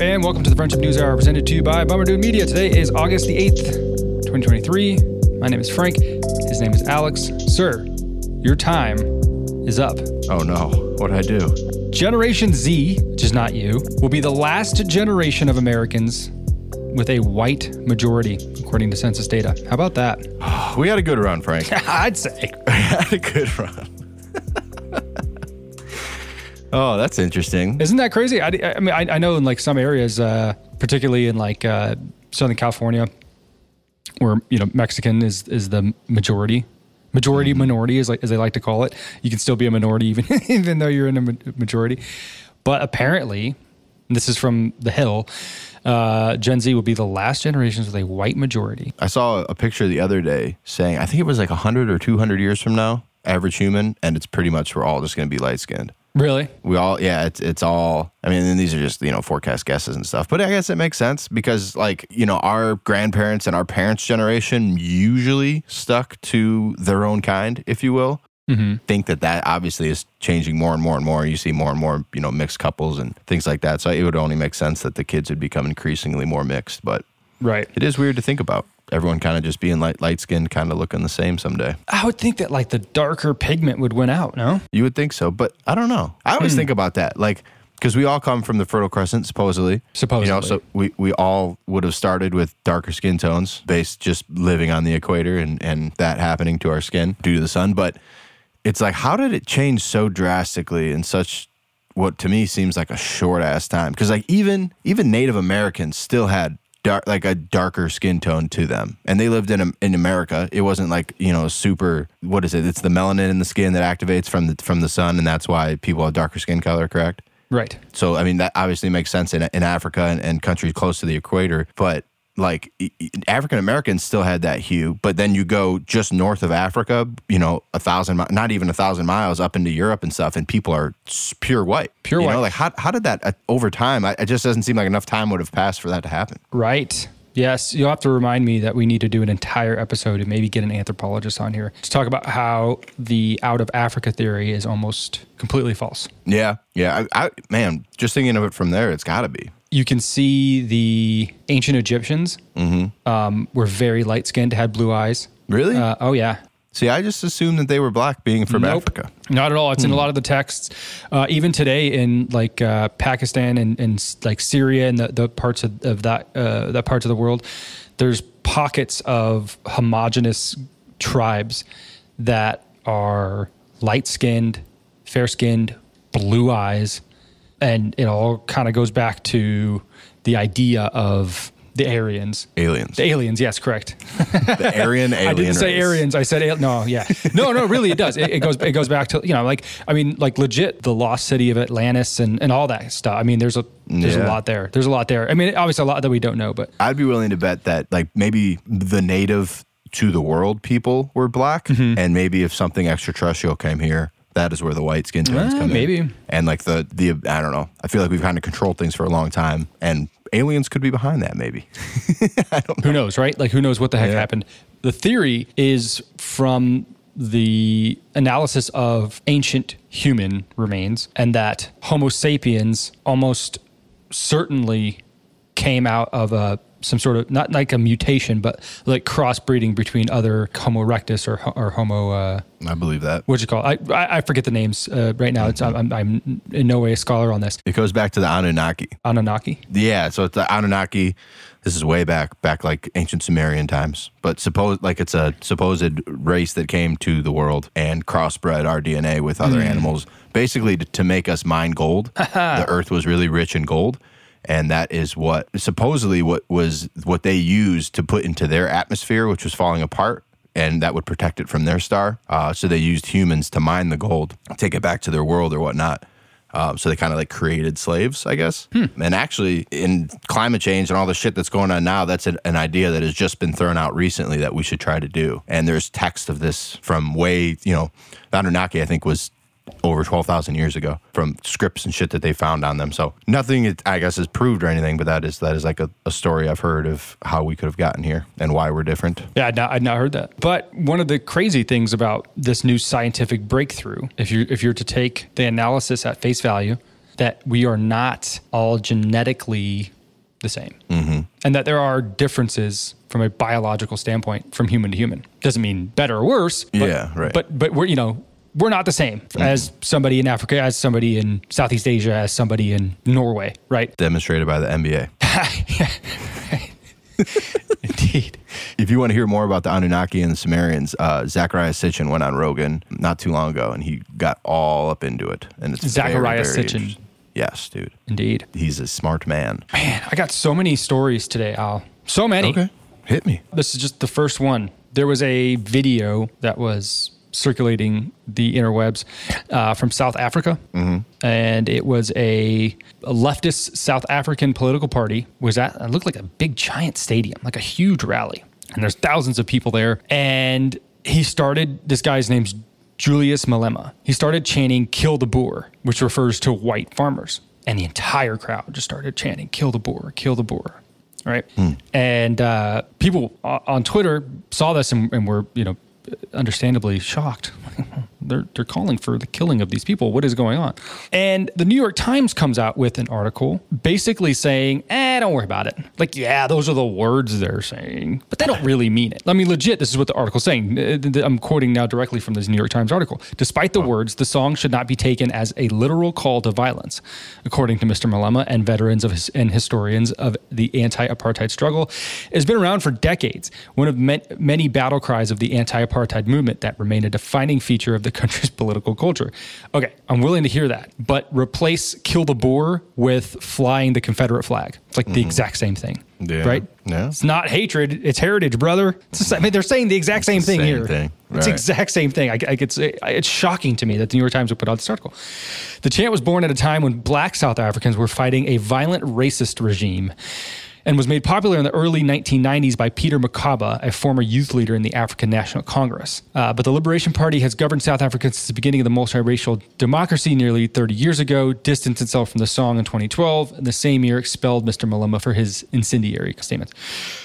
and welcome to the Friendship News Hour presented to you by Bummer Dude Media. Today is August the 8th, 2023. My name is Frank. His name is Alex. Sir, your time is up. Oh no, what did I do? Generation Z, which is not you, will be the last generation of Americans with a white majority, according to census data. How about that? We had a good run, Frank. I'd say. we had a good run. Oh, that's interesting. Isn't that crazy? I, I mean, I, I know in like some areas, uh, particularly in like uh, Southern California, where you know Mexican is is the majority, majority minority is like as they like to call it. You can still be a minority even even though you're in a majority. But apparently, and this is from the Hill. Uh, Gen Z will be the last generations with a white majority. I saw a picture the other day saying, I think it was like 100 or 200 years from now, average human, and it's pretty much we're all just going to be light skinned. Really? We all, yeah, it's, it's all, I mean, and these are just, you know, forecast guesses and stuff. But I guess it makes sense because, like, you know, our grandparents and our parents' generation usually stuck to their own kind, if you will. Mm-hmm. Think that that obviously is changing more and more and more. You see more and more, you know, mixed couples and things like that. So it would only make sense that the kids would become increasingly more mixed. But Right. it is weird to think about. Everyone kind of just being light, light skinned, kind of looking the same someday. I would think that like the darker pigment would win out. No. You would think so, but I don't know. I always hmm. think about that, like because we all come from the Fertile Crescent, supposedly. Supposedly. you know, so we we all would have started with darker skin tones, based just living on the equator and and that happening to our skin due to the sun. But it's like, how did it change so drastically in such what to me seems like a short ass time? Because like even even Native Americans still had. Dark, like a darker skin tone to them, and they lived in in America. It wasn't like you know super. What is it? It's the melanin in the skin that activates from the from the sun, and that's why people have darker skin color. Correct. Right. So I mean that obviously makes sense in in Africa and, and countries close to the equator, but like African Americans still had that hue, but then you go just north of Africa, you know, a thousand, mi- not even a thousand miles up into Europe and stuff, and people are pure white. Pure you white. Know? Like how how did that uh, over time? I, it just doesn't seem like enough time would have passed for that to happen. Right. Yes, you'll have to remind me that we need to do an entire episode and maybe get an anthropologist on here to talk about how the out of Africa theory is almost completely false. Yeah, yeah. I, I man, just thinking of it from there, it's got to be. You can see the ancient Egyptians um, were very light skinned, had blue eyes. Really? Uh, oh, yeah. See, I just assumed that they were black, being from Nope. Africa. Not at all. It's in a lot of the texts. Uh, even today in like uh, Pakistan and, and like Syria and the, the parts of, of that uh, that parts of the world, there's pockets of homogenous tribes that are light skinned, fair skinned, blue eyes, and it all kind of goes back to the idea of the Aryans. Aliens. The aliens, yes, correct. the Aryan alien I didn't say race. Aryans. I said al- no. Yeah, no, no. Really, it does. It, it goes. It goes back to you know, like I mean, like legit, the lost city of Atlantis and and all that stuff. I mean, there's a there's a lot there. There's a lot there. I mean, obviously a lot that we don't know, but I'd be willing to bet that like maybe the native to the world people were black, Mm-hmm. and maybe if something extraterrestrial came here, that is where the white skin tones Uh, come maybe. in. And like the the I don't know. I feel like we've kind of controlled things for a long time, and aliens could be behind that. Maybe. who knows, right? Like who knows what the heck Yeah. happened? The theory is from the analysis of ancient human remains, and that Homo sapiens almost certainly came out of a some sort of not like a mutation, but like crossbreeding between other Homo erectus or or Homo. Uh, I believe that. what's it called? I, I I forget the names uh, right now. It's I'm, I'm in no way a scholar on this. It goes back to the Anunnaki. Anunnaki. Yeah, so it's the Anunnaki. This is way back, back like ancient Sumerian times. But suppose like it's a supposed race that came to the world and crossbred our DNA with other animals, basically to, to make us mine gold. the Earth was really rich in gold, and that is what supposedly what was what they used to put into their atmosphere, which was falling apart. And that would protect it from their star. Uh, so they used humans to mine the gold, take it back to their world or whatnot. Um, so they kind of like created slaves, I guess. And actually, in climate change and all the shit that's going on now, that's an, an idea that has just been thrown out recently that we should try to do. And there's text of this from way, you know, Anunnaki, I think, was over 12,000 years ago from scripts and shit that they found on them. So nothing, I guess, is proved or anything, but that is that is like a, a story I've heard of how we could have gotten here and why we're different. Yeah, I'd not, I'd not heard that. But one of the crazy things about this new scientific breakthrough, if you if you're to take the analysis at face value, that we are not all genetically the same. Mm-hmm. And that there are differences from a biological standpoint from human to human. Doesn't mean better or worse. But, Yeah, right. But but we're you know we're not the same as somebody in Africa, as somebody in Southeast Asia, as somebody in Norway, right? Demonstrated by the NBA. Indeed. If you want to hear more about the Anunnaki and the Sumerians, uh, Zecharia Sitchin went on Rogan not too long ago, and he got all up into it. And it's Zecharia very Sitchin. Yes, dude. Indeed. He's a smart man. Man, I got so many stories today, Al. So many. Okay. Hit me. This is just the first one. There was a video that was circulating the interwebs uh, from South Africa, and it was a, a leftist South African political party. Was at it looked like a big giant stadium, like a huge rally, and there's thousands of people there. And he started. This guy's name's Julius Malema. He started chanting "Kill the Boer," which refers to white farmers, and the entire crowd just started chanting "Kill the Boer, kill the Boer." right? And uh, people on Twitter saw this and, and were, you know, understandably shocked. they're they're calling for the killing of these people. What is going on? And the New York Times comes out with an article basically saying, "Eh, don't worry about it." Like, yeah, those are the words they're saying, but they don't really mean it. I mean, legit, this is what the article's saying. I'm quoting now directly from this New York Times article. Despite the words, the song should not be taken as a literal call to violence, according to Mr. Malema and veterans of his, and historians of the anti-apartheid struggle. It has been around for decades. One of many battle cries of the anti-apartheid movement that remain a defining feature of the country's political culture. Okay, I'm willing to hear that, but replace "kill the Boer" with flying the Confederate flag. It's like the mm-hmm. exact same thing, Yeah. right? Yeah. It's not hatred; it's heritage, brother. It's just, I mean, they're saying the exact same the thing same here. thing, It's right. exact same thing. I, I could say it's shocking to me that the New York Times would put out this article. The chant was born at a time when Black South Africans were fighting a violent racist regime. And was made popular in the early 1990s by Peter Mokaba, a former youth leader in the African National Congress. Uh, but the Liberation Party has governed South Africa since the beginning of the multiracial democracy nearly 30 years ago, distanced itself from the song in 2012, and the same year expelled Mr. Malema for his incendiary statements.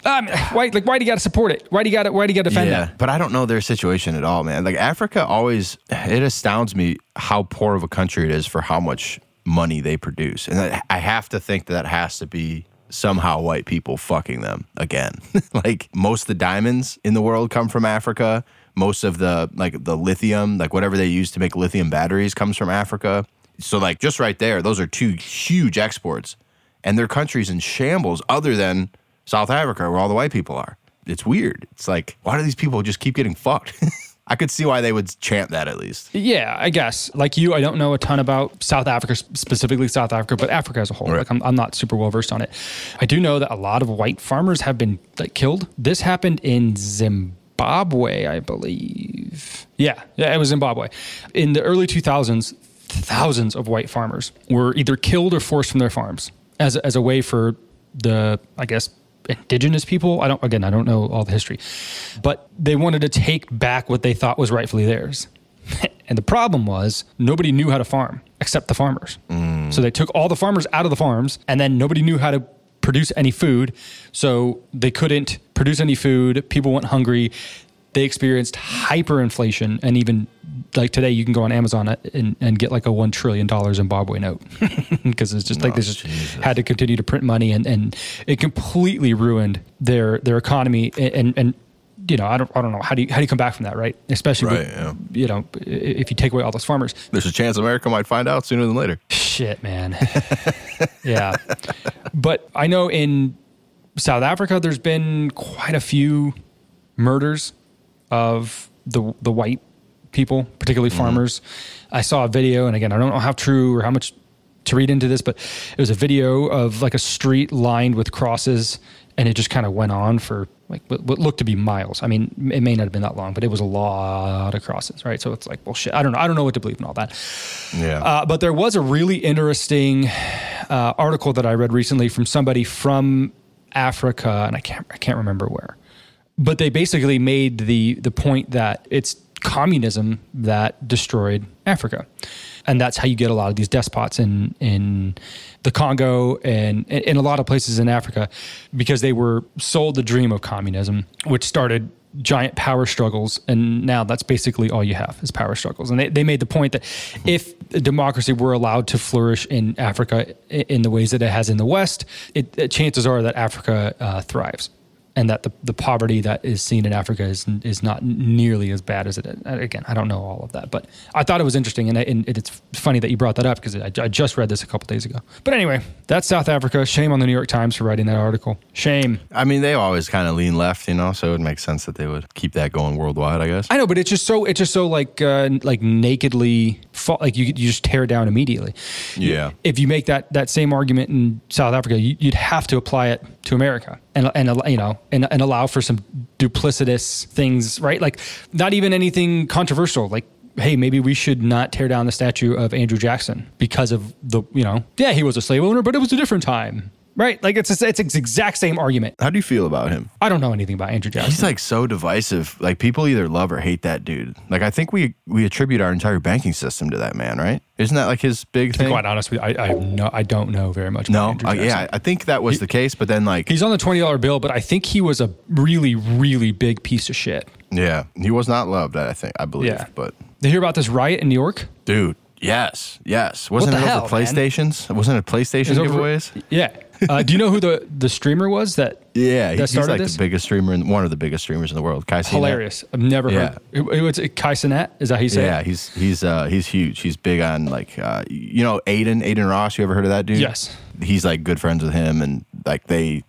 Um, why, like, why do you got to support it? Why do you got to? Why do you got to defend Yeah, that? but I don't know their situation at all, man. Like Africa always, it astounds me how poor of a country it is for how much money they produce, and I- I have to think that, that has to be somehow white people fucking them again. like most of the diamonds in the world come from Africa. Most of the like the lithium, like whatever they use to make lithium batteries, comes from Africa. So like just right there, those are two huge exports, and their country's in shambles. Other than South Africa, where all the white people are. It's weird. It's like, why do these people just keep getting fucked? I could see why they would chant that at least. Yeah, I guess. Like you, I don't know a ton about South Africa, specifically South Africa, but Africa as a whole. Right. Like I'm, I'm not super well versed on it. I do know that a lot of white farmers have been like killed. This happened in Zimbabwe, I believe. Yeah, yeah, it was Zimbabwe. In the early 2000s, thousands of white farmers were either killed or forced from their farms as as a way for the, I guess, indigenous people. I don't, again, I don't know all the history, but they wanted to take back what they thought was rightfully theirs. and the problem was nobody knew how to farm except the farmers. Mm. So they took all the farmers out of the farms and then nobody knew how to produce any food. So they couldn't produce any food. People went hungry. They experienced hyperinflation. And even like today, you can go on Amazon and, and get like a $1 trillion Zimbabwe note because it's just like oh, they just had to continue to print money and, and it completely ruined their, their economy. And, and, and you know, I don't, I don't know. How do you, how do you come back from that? Right. Especially, Right, with, yeah. you know, if you take away all those farmers. There's a chance America might find out sooner than later. Shit, man. yeah. But I know in South Africa, there's been quite a few murders of the the white people, particularly farmers. I saw a video, and again, I don't know how true or how much to read into this, but it was a video of like a street lined with crosses, and it just kind of went on for like what, what looked to be miles. I mean, it may not have been that long, but it was a lot of crosses, right? So it's like, well, shit. I don't know. I don't know what to believe in all that. Yeah. Uh, but there was a really interesting uh, article that I read recently from somebody from Africa, and I can't I can't remember where. But they basically made the the point that it's communism that destroyed Africa, and that's how you get a lot of these despots in in the Congo and in a lot of places in Africa, because they were sold the dream of communism, which started giant power struggles. And now that's basically all you have is power struggles. And they, they made the point that if democracy were allowed to flourish in africa in the ways that it has in the west it, chances are that africa uh, thrives and that the, the poverty that is seen in Africa is is not nearly as bad as it is. Again, I don't know all of that, but I thought it was interesting, and, and it's funny that you brought that up because I, I, just read this a couple days ago. But anyway, that's South Africa. Shame on the New York Times for writing that article. Shame. I mean, they always kind of lean left, you know, so it would make sense that they would keep that going worldwide. I guess. I know, but it's just so it's just so like uh, like nakedly like you you just tear it down immediately. Yeah. If you make that that same argument in South Africa, you, you'd have to apply it to America and and you know and, and allow for some duplicitous things, right? Like not even anything controversial, like hey, maybe we should not tear down the statue of Andrew Jackson because of the, you know, yeah, he was a slave owner, but it was a different time. Right, like it's a, it's the exact same argument. How do you feel about him? I don't know anything about Andrew Jackson. He's like so divisive. Like people either love or hate that dude. Like I think we we attribute our entire banking system to that man, right? Isn't that like his big thing? quite honest with you, I I, no, I don't know very much. No, uh, yeah, I think that was he, the case. But then like he's on the twenty dollar bill, but I think he was a really really big piece of shit. Yeah, he was not loved. I think I believe. Yeah. but they hear about this riot in New York, dude? Yes, yes. Wasn't it hell, PlayStations? Man? Wasn't it PlayStation giveaways? Over, yeah. Uh, do you know who the, the streamer was that? Yeah, that he's like this? the biggest streamer, in, one of the biggest streamers in the world. Kai Hilarious. I've never heard. Yeah. It, it was Kai Cenat. Is that how you say yeah, it? he's he's uh, he's huge. He's big on like uh, you know Aiden Adin Ross. You ever heard of that dude? Yes. He's like good friends with him, and like they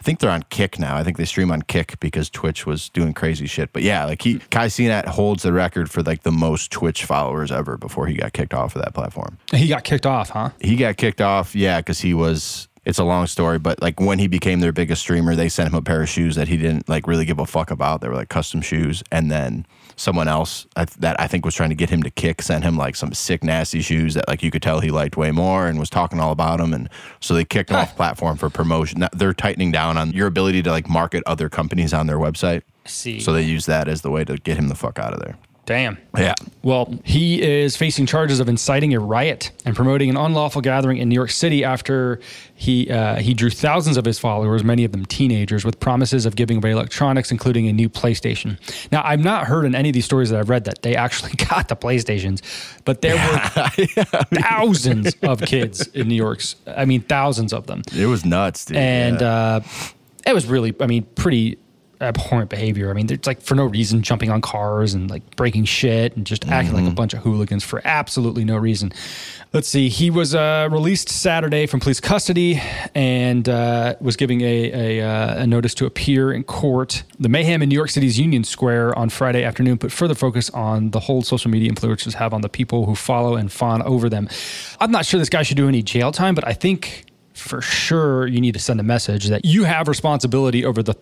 I think they're on Kick now. I think they stream on Kick because Twitch was doing crazy shit. But yeah, like he Kai Cenat holds the record for like the most Twitch followers ever before he got kicked off of that platform. He got kicked off, huh? He got kicked off, yeah, because he was it's a long story, but like when he became their biggest streamer, they sent him a pair of shoes that he didn't like really give a fuck about. They were like custom shoes, and then someone else that I think was trying to get him to kick sent him like some sick nasty shoes that like you could tell he liked way more and was talking all about them, and so they kicked him off platform for promotion. They're tightening down on your ability to like market other companies on their website. See, so they use that as the way to get him the fuck out of there. Damn. Yeah. Well, he is facing charges of inciting a riot and promoting an unlawful gathering in New York City after he uh, he drew thousands of his followers, many of them teenagers, with promises of giving away electronics, including a new PlayStation. Now, I've not heard in any of these stories that I've read that they actually got the PlayStations, but there were yeah. thousands of kids in New York's. I mean, thousands of them. It was nuts, dude. And yeah. uh, it was really, I mean, pretty abhorrent behavior. I mean, it's like for no reason jumping on cars and like breaking shit and just acting mm-hmm. like a mm-hmm. bunch of hooligans for absolutely no reason. Let's see. He was uh, released Saturday from police custody and uh, was giving a, a, uh, a, notice to appear in court. The mayhem in New York City's Union Square on Friday afternoon put further focus on the hold social media influencers have on the people who follow and fawn over them. I'm not sure this guy should do any jail time, but I think for sure you need to send a message that you have responsibility over the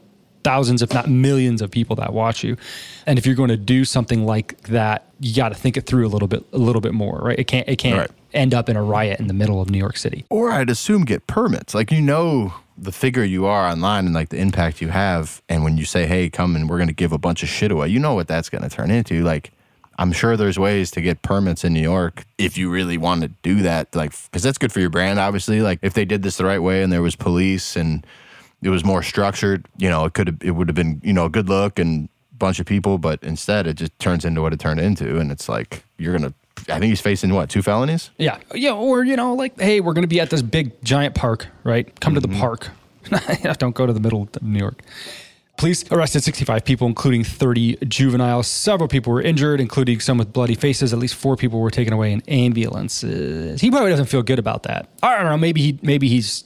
thousands, if not millions, of people that watch you. And if you're going to do something like that, you got to think it through a little bit, a little bit more, right? It can't, it can't right. end up in a riot in the middle of New York City. Or I'd assume get permits. Like you know the figure you are online and like the impact you have, and when you say, "Hey, come and we're going to give a bunch of shit away," you know what that's going to turn into. Like I'm sure there's ways to get permits in New York if you really want to do that. Like, because that's good for your brand, obviously. Like, if they did this the right way and there was police and it was more structured. You know, it could have, it would have been, you know, a good look and bunch of people, but instead it just turns into what it turned into, and it's like you're gonna. I think he's facing what two felonies? Yeah, yeah, or you know, like, hey, we're gonna be at this big giant park, right? Come mm-hmm. to the mm-hmm. park. Don't go to the middle of New York. Police arrested 65 people, including 30 juveniles. Several people were injured, including some with bloody faces. At least four people were taken away in ambulances. He probably doesn't feel good about that. I don't know. Maybe he, maybe he's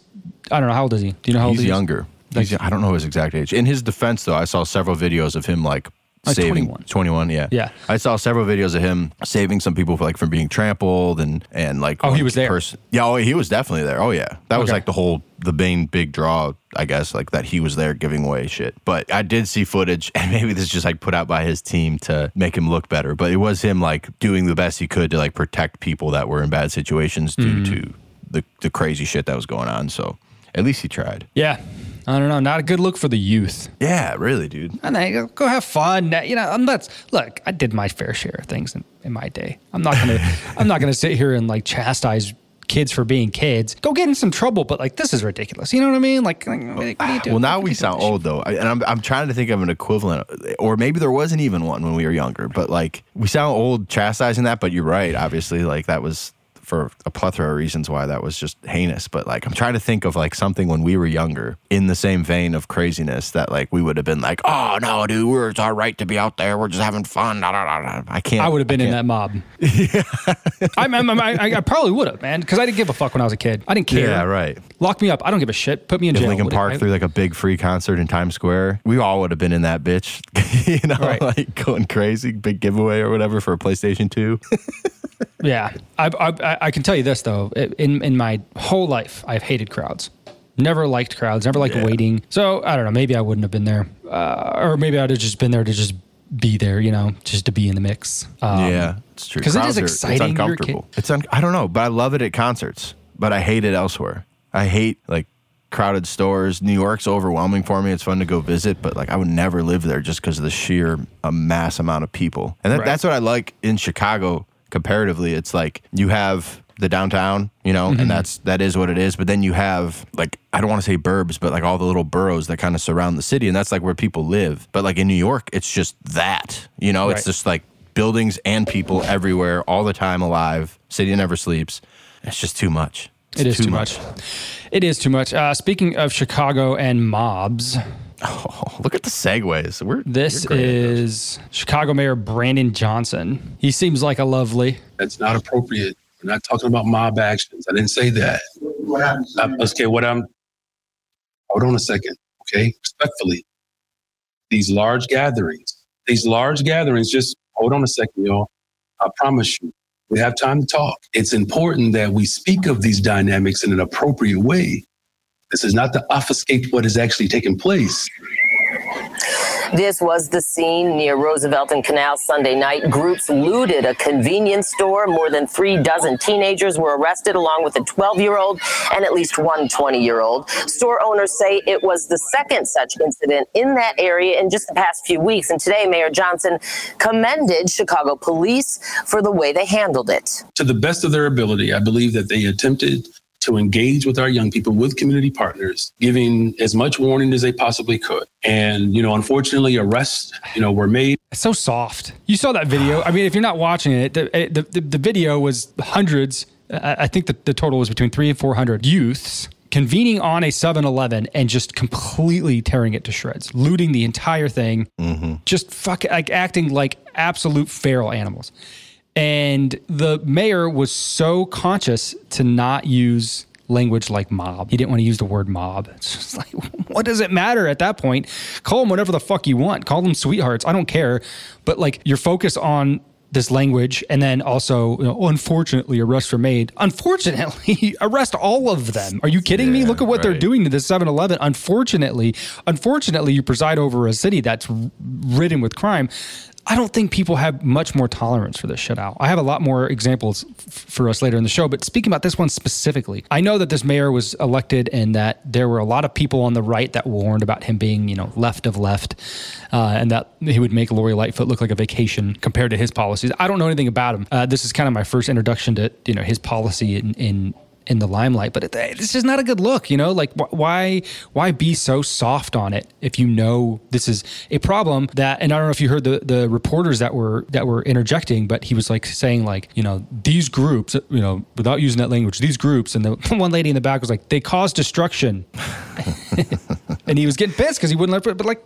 I don't know how old is he? Do you know how he's old he's younger? He's, I don't know his exact age. In his defense, though, I saw several videos of him like like saving 21. 21 yeah yeah i saw several videos of him saving some people for, like from being trampled and and like oh he was there person, yeah oh he was definitely there oh yeah that okay. was like the whole the main big draw i guess like that he was there giving away shit but i did see footage and maybe this is just like put out by his team to make him look better but it was him like doing the best he could to like protect people that were in bad situations due mm. to the, the crazy shit that was going on so at least he tried. Yeah. I don't know. Not a good look for the youth. Yeah, really, dude. And then go have fun. You know, I'm not. Look, I did my fair share of things in, in my day. I'm not gonna. I'm not gonna sit here and like chastise kids for being kids. Go get in some trouble, but like this is ridiculous. You know what I mean? Like, like, what are you doing? Well, now we sound old though, I- and I'm I'm trying to think of an equivalent, or maybe there wasn't even one when we were younger. But like we sound old chastising that, but you're right. Obviously, like that was for a plethora of reasons why that was just heinous. But like I'm trying to think of like something when we were younger in the same vein of craziness that like we would have been like, oh no, dude, we're, it's our right to be out there. We're just having fun. I can't. I would have been in that mob. I, I, I, I probably would have, man, because I didn't give a fuck when I was a kid. I didn't care. Yeah, right. Lock me up. I don't give a shit. Put me in If jail. Linkin Park I- threw like a big free concert in Times Square, we all would have been in that bitch, you know, Right. like going crazy, big giveaway or whatever for a PlayStation 2. Yeah, I, I, I can tell you this though. In in my whole life, I've hated crowds. Never liked crowds. Never liked Yeah. waiting. So I don't know. Maybe I wouldn't have been there, uh, or maybe I'd have just been there to just be there. You know, just to be in the mix. Um, yeah, it's true. Because it is are- exciting. It's a uncomfortable. It's un- I don't know, but I love it at concerts, but I hate it elsewhere. I hate like crowded stores. New York's overwhelming for me. It's fun to go visit, but like I would never live there just because of the sheer uh, mass amount of people. And that, Right. that's what I like in Chicago comparatively. It's like you have the downtown, you know, Mm-hmm. and that's that is what it is. But then you have like I don't want to say burbs, but like all the little boroughs that kind of surround the city, and that's like where people live. But like in New York, it's just that, you know, it's just like buildings and people everywhere all the time alive. City never sleeps. It's just too much. It's It is too, much. It is too much. Uh, speaking of Chicago and mobs, Oh, look at the segues. We're this you're great at those. is Chicago Mayor Brandon Johnson. He seems like a lovely. That's not appropriate. We're not talking about mob actions. I didn't say that. Uh, okay, what I'm. Hold on a second. Okay, respectfully. These large gatherings, these large gatherings, just hold on a second, y'all. I promise you, we have time to talk. It's important that we speak of these dynamics in an appropriate way. This is not to obfuscate what is actually taking place. This was the scene near Roosevelt and Canal Sunday night. Groups looted a convenience store. More than three dozen teenagers were arrested, along with a 12 year old and at least one 20 year old. Store owners say it was the second such incident in that area in just the past few weeks. And today, Mayor Johnson commended Chicago police for the way they handled it. to the best of their ability, I believe that they attempted to engage with our young people with community partners, giving as much warning as they possibly could. And, you know, unfortunately, arrests, you know, were made. It's so soft. You saw that video. I mean, if you're not watching it, the eh, the, the, the video was hundreds. Eh, I, I think the, the total was between three and four hundred youths convening on a 7-Eleven and just completely tearing it to shreds, looting the entire thing, mm-hmm. just fuck like acting like absolute feral animals. And the mayor was so conscious to not use language like mob. He didn't want to use the word mob. It's just like, what does it matter at that point? Call them whatever the fuck you want. Call them sweethearts. I don't care. But like your focus on this language and then also, you know, unfortunately, arrests were made. Unfortunately, arrest all of them. Are you kidding me? Look at what they're doing to the 7 Eleven. Unfortunately, unfortunately, you preside over a city that's r- ridden with crime. I don't think people have much more tolerance for this shit out. I have a lot more examples f- for us later in the show, but speaking about this one specifically, I know that this mayor was elected and that there were a lot of people on the right that warned about him being, you know, left of left, uh, and that he would make Lori Lightfoot look like a vacation compared to his policies. I don't know anything about him. Uh, this is kind of my first introduction to, you know, his policy in, in in the limelight, but this is not a good look, you know. Like, wh- why, why be so soft on it if you know this is a problem that? And I don't know if you heard the the reporters that were that were interjecting, but he was like saying like, you know, these groups, you know, without using that language, these groups, and the one lady in the back was like, they cause destruction, and he was getting pissed because he wouldn't let, but like,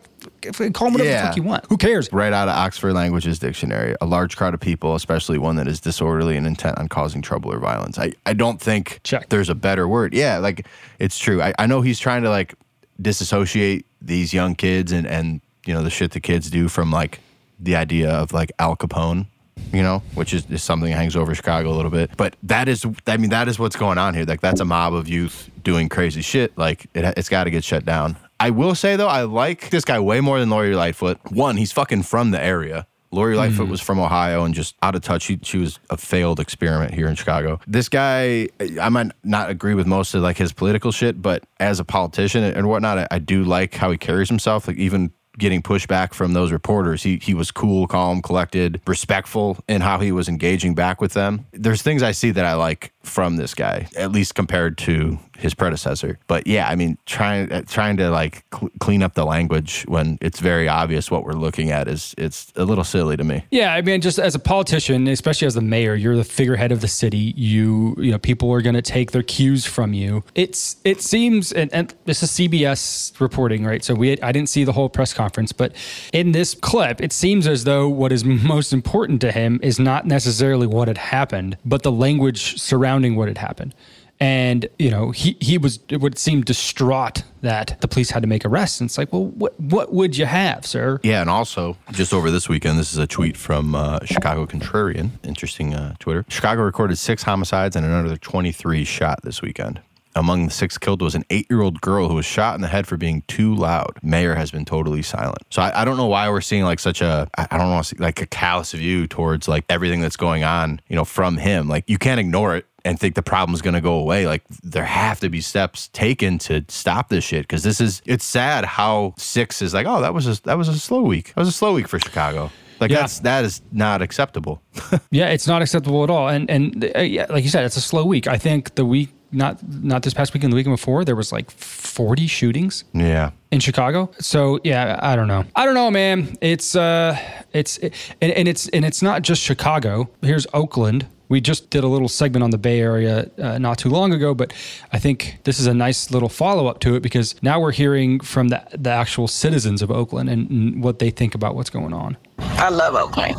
call them whatever the Yeah. fuck you want. Who cares? right out of Oxford Languages Dictionary, a large crowd of people, especially one that is disorderly and intent on causing trouble or violence. I, I don't think Check. there's a better word. Yeah, like it's true. I, I know he's trying to like disassociate these young kids and, and you know the shit the kids do from like the idea of like Al Capone, you know, which is, is something that hangs over Chicago a little bit. But that is, I mean, that is what's going on here. Like that's a mob of youth doing crazy shit. Like it, it's got to get shut down. I will say though, I like this guy way more than Lori Lightfoot. One, he's fucking from the area. Lori hmm. Lightfoot was from Ohio and just out of touch. She, she was a failed experiment here in Chicago. This guy, I might not agree with most of like his political shit, but as a politician and whatnot, I, I do like how he carries himself. Like even getting pushback from those reporters, he he was cool, calm, collected, respectful in how he was engaging back with them. There's things I see that I like from this guy, at least compared to his predecessor. But yeah, I mean, trying uh, trying to like cl- clean up the language when it's very obvious what we're looking at is it's a little silly to me. Yeah, I mean, just as a politician, especially as the mayor, you're the figurehead of the city. You, you know, people are going to take their cues from you. It's it seems, and, and this is CBS reporting, right? So we, I didn't see the whole press conference, but in this clip, it seems as though what is most important to him is not necessarily what had happened, but the language surrounding what had happened and you know he he was it would seem distraught that the police had to make arrests and it's like well what what would you have sir Yeah, and also just over this weekend, this is a tweet from uh, Chicago Contrarian, interesting uh, Twitter. Chicago recorded six homicides and another 23 shot this weekend. Among the six killed was an eight-year-old girl who was shot in the head for being too loud. Mayor has been totally silent. So I, I don't know why we're seeing like such a I I don't know like a callous view towards like everything that's going on, you know, from him. Like you can't ignore it and think the problem's going to go away. Like there have to be steps taken to stop this shit because this is it's sad how six is like oh that was a that was a slow week. That was a slow week for Chicago. Like Yeah. that's that is not acceptable. yeah it's not acceptable at all and and uh, yeah, like you said it's a slow week i think the week not not this past weekend the weekend before there was like 40 shootings yeah. in Chicago. So yeah, I don't know. I don't know, man. It's uh, it's and, and it's and it's not just Chicago. Here's Oakland. We just did a little segment on the Bay Area uh, not too long ago, but I think this is a nice little follow up to it because now we're hearing from the the actual citizens of Oakland and, and what they think about what's going on. I love Oakland.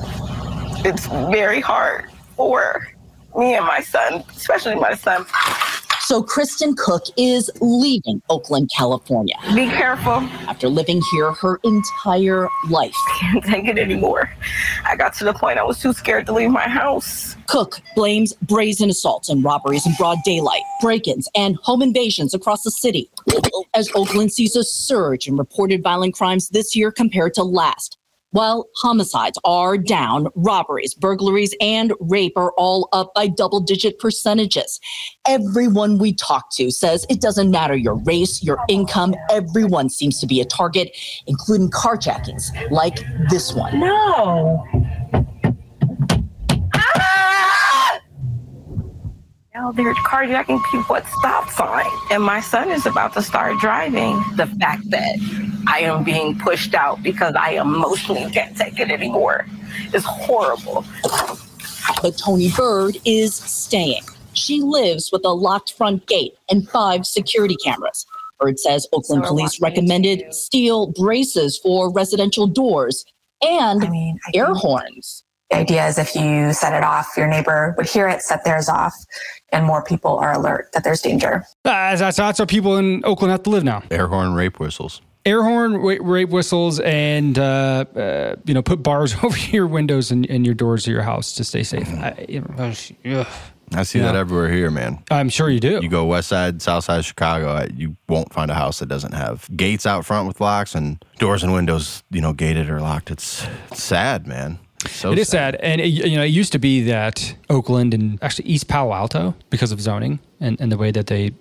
It's very hard for me and my son, especially my son. So Kristen Cook is leaving Oakland, California Be careful. after living here her entire life. Can't take it anymore. I got to the point I was too scared to leave my house. Cook blames brazen assaults and robberies in broad daylight, break ins, and home invasions across the city as Oakland sees a surge in reported violent crimes this year compared to last. While homicides are down, robberies, burglaries, and rape are all up by double digit percentages. Everyone we talk to says it doesn't matter your race, your income, everyone seems to be a target, including carjackings like this one. No. Now they're carjacking people at stop sign. And my son is about to start driving. The fact that I am being pushed out because I emotionally can't take it anymore is horrible. But Tony Bird is staying. She lives with a locked front gate and five security cameras. Bird says Oakland we're police recommended steel braces for residential doors and I mean, I air horns. The idea is if you set it off, your neighbor would hear it, set theirs off, and more people are alert that there's danger. Ah, That's, that's how people in Oakland have to live now. Air horn rape whistles. air horn, wa- rape whistles, and uh, uh, you know, put bars over your windows and, and your doors of your house to stay safe. I, you know, ugh. I see that everywhere here, man. I'm sure you do. You go west side, south side of Chicago, uh, you won't find a house that doesn't have gates out front with locks and doors and windows, you know, gated or locked. It's, it's sad, man. It's so It is sad, and it, you know, it used to be that Oakland and actually East Palo Alto, because of zoning and, and the way that they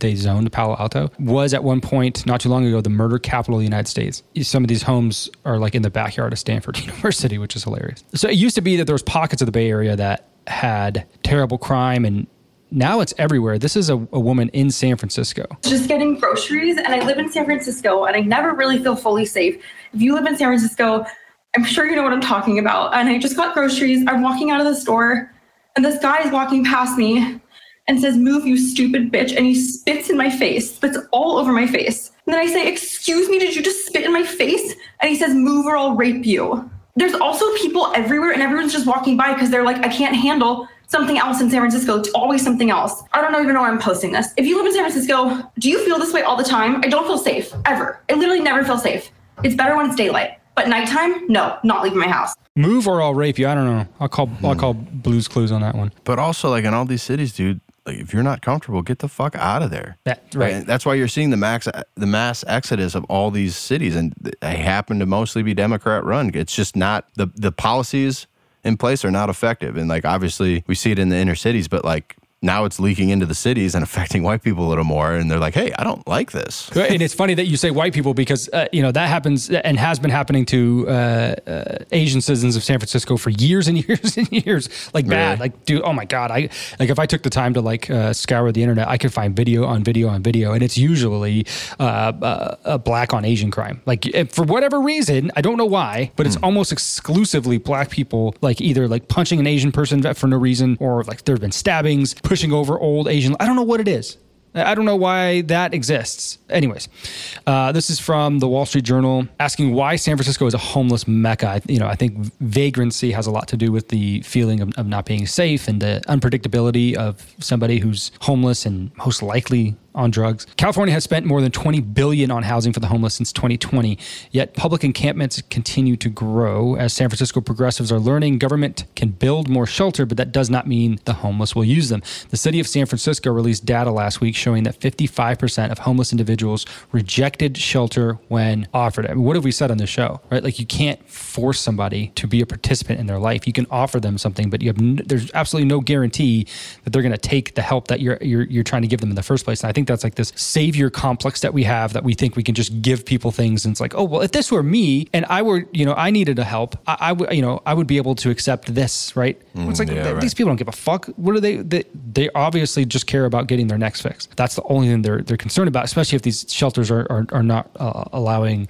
they zoned Palo Alto, was at one point not too long ago the murder capital of the United States. Some of these homes are like in the backyard of Stanford University, which is hilarious. So it used to be that there was pockets of the Bay Area that had terrible crime, and now it's everywhere. This is a, a woman in San Francisco. just getting groceries and I live in San Francisco and I never really feel fully safe. If you live in San Francisco, I'm sure you know what I'm talking about. And I just got groceries. I'm walking out of the store and this guy is walking past me and says, Move, you stupid bitch. And he spits in my face, spits all over my face. And then I say, Excuse me, did you just spit in my face? And he says, Move or I'll rape you. There's also people everywhere and everyone's just walking by because they're like, I can't handle something else in San Francisco. It's always something else. I don't even know why I'm posting this. If you live in San Francisco, do you feel this way all the time? I don't feel safe ever. I literally never feel safe. It's better when it's daylight, but nighttime, no, not leaving my house. Move or I'll rape you. I don't know. I'll call I'll hmm. call Blues Clues on that one. But also, like in all these cities, dude, like if you're not comfortable, get the fuck out of there. That- right. And that's why you're seeing the max, the mass exodus of all these cities, and they happen to mostly be Democrat run. It's just not the the policies in place are not effective, and like obviously we see it in the inner cities, but like now it's leaking into the cities and affecting white people a little more. And they're like, hey, I don't like this. and it's funny that you say white people because uh, you know that happens and has been happening to uh, uh, Asian citizens of San Francisco for years and years and years. Like bad, Really? like dude, oh my god! I like if I took the time to like uh, scour the internet, I could find video on video on video, and it's usually uh, uh, a black on Asian crime. Like for whatever reason, I don't know why, but it's almost exclusively black people, like either like punching an Asian person for no reason, or like there have been stabbings, pushing over old Asian. I don't know what it is. I don't know why that exists. Anyways, uh, this is from the Wall Street Journal asking why San Francisco is a homeless mecca. I- You know, I think vagrancy has a lot to do with the feeling of, of not being safe and the unpredictability of somebody who's homeless and most likely on drugs. California has spent more than 20 billion on housing for the homeless since 2020. Yet public encampments continue to grow as San Francisco progressives are learning government can build more shelter, but that does not mean the homeless will use them. The city of San Francisco released data last week showing that 55% of homeless individuals rejected shelter when offered. I mean, what have we said on this show, right? Like you can't force somebody to be a participant in their life. You can offer them something, but you have n- there's absolutely no guarantee that they're going to take the help that you're, you're you're trying to give them in the first place. And I think that's like this savior complex that we have that we think we can just give people things and it's like, oh well, if this were me and I were you know I needed a help, I, I would you know I would be able to accept this, right? it's like yeah, th- right. these people don't give a fuck. What are they, they? They obviously just care about getting their next fix. That's the only thing they're they're concerned about, especially if these shelters are are, are not uh, allowing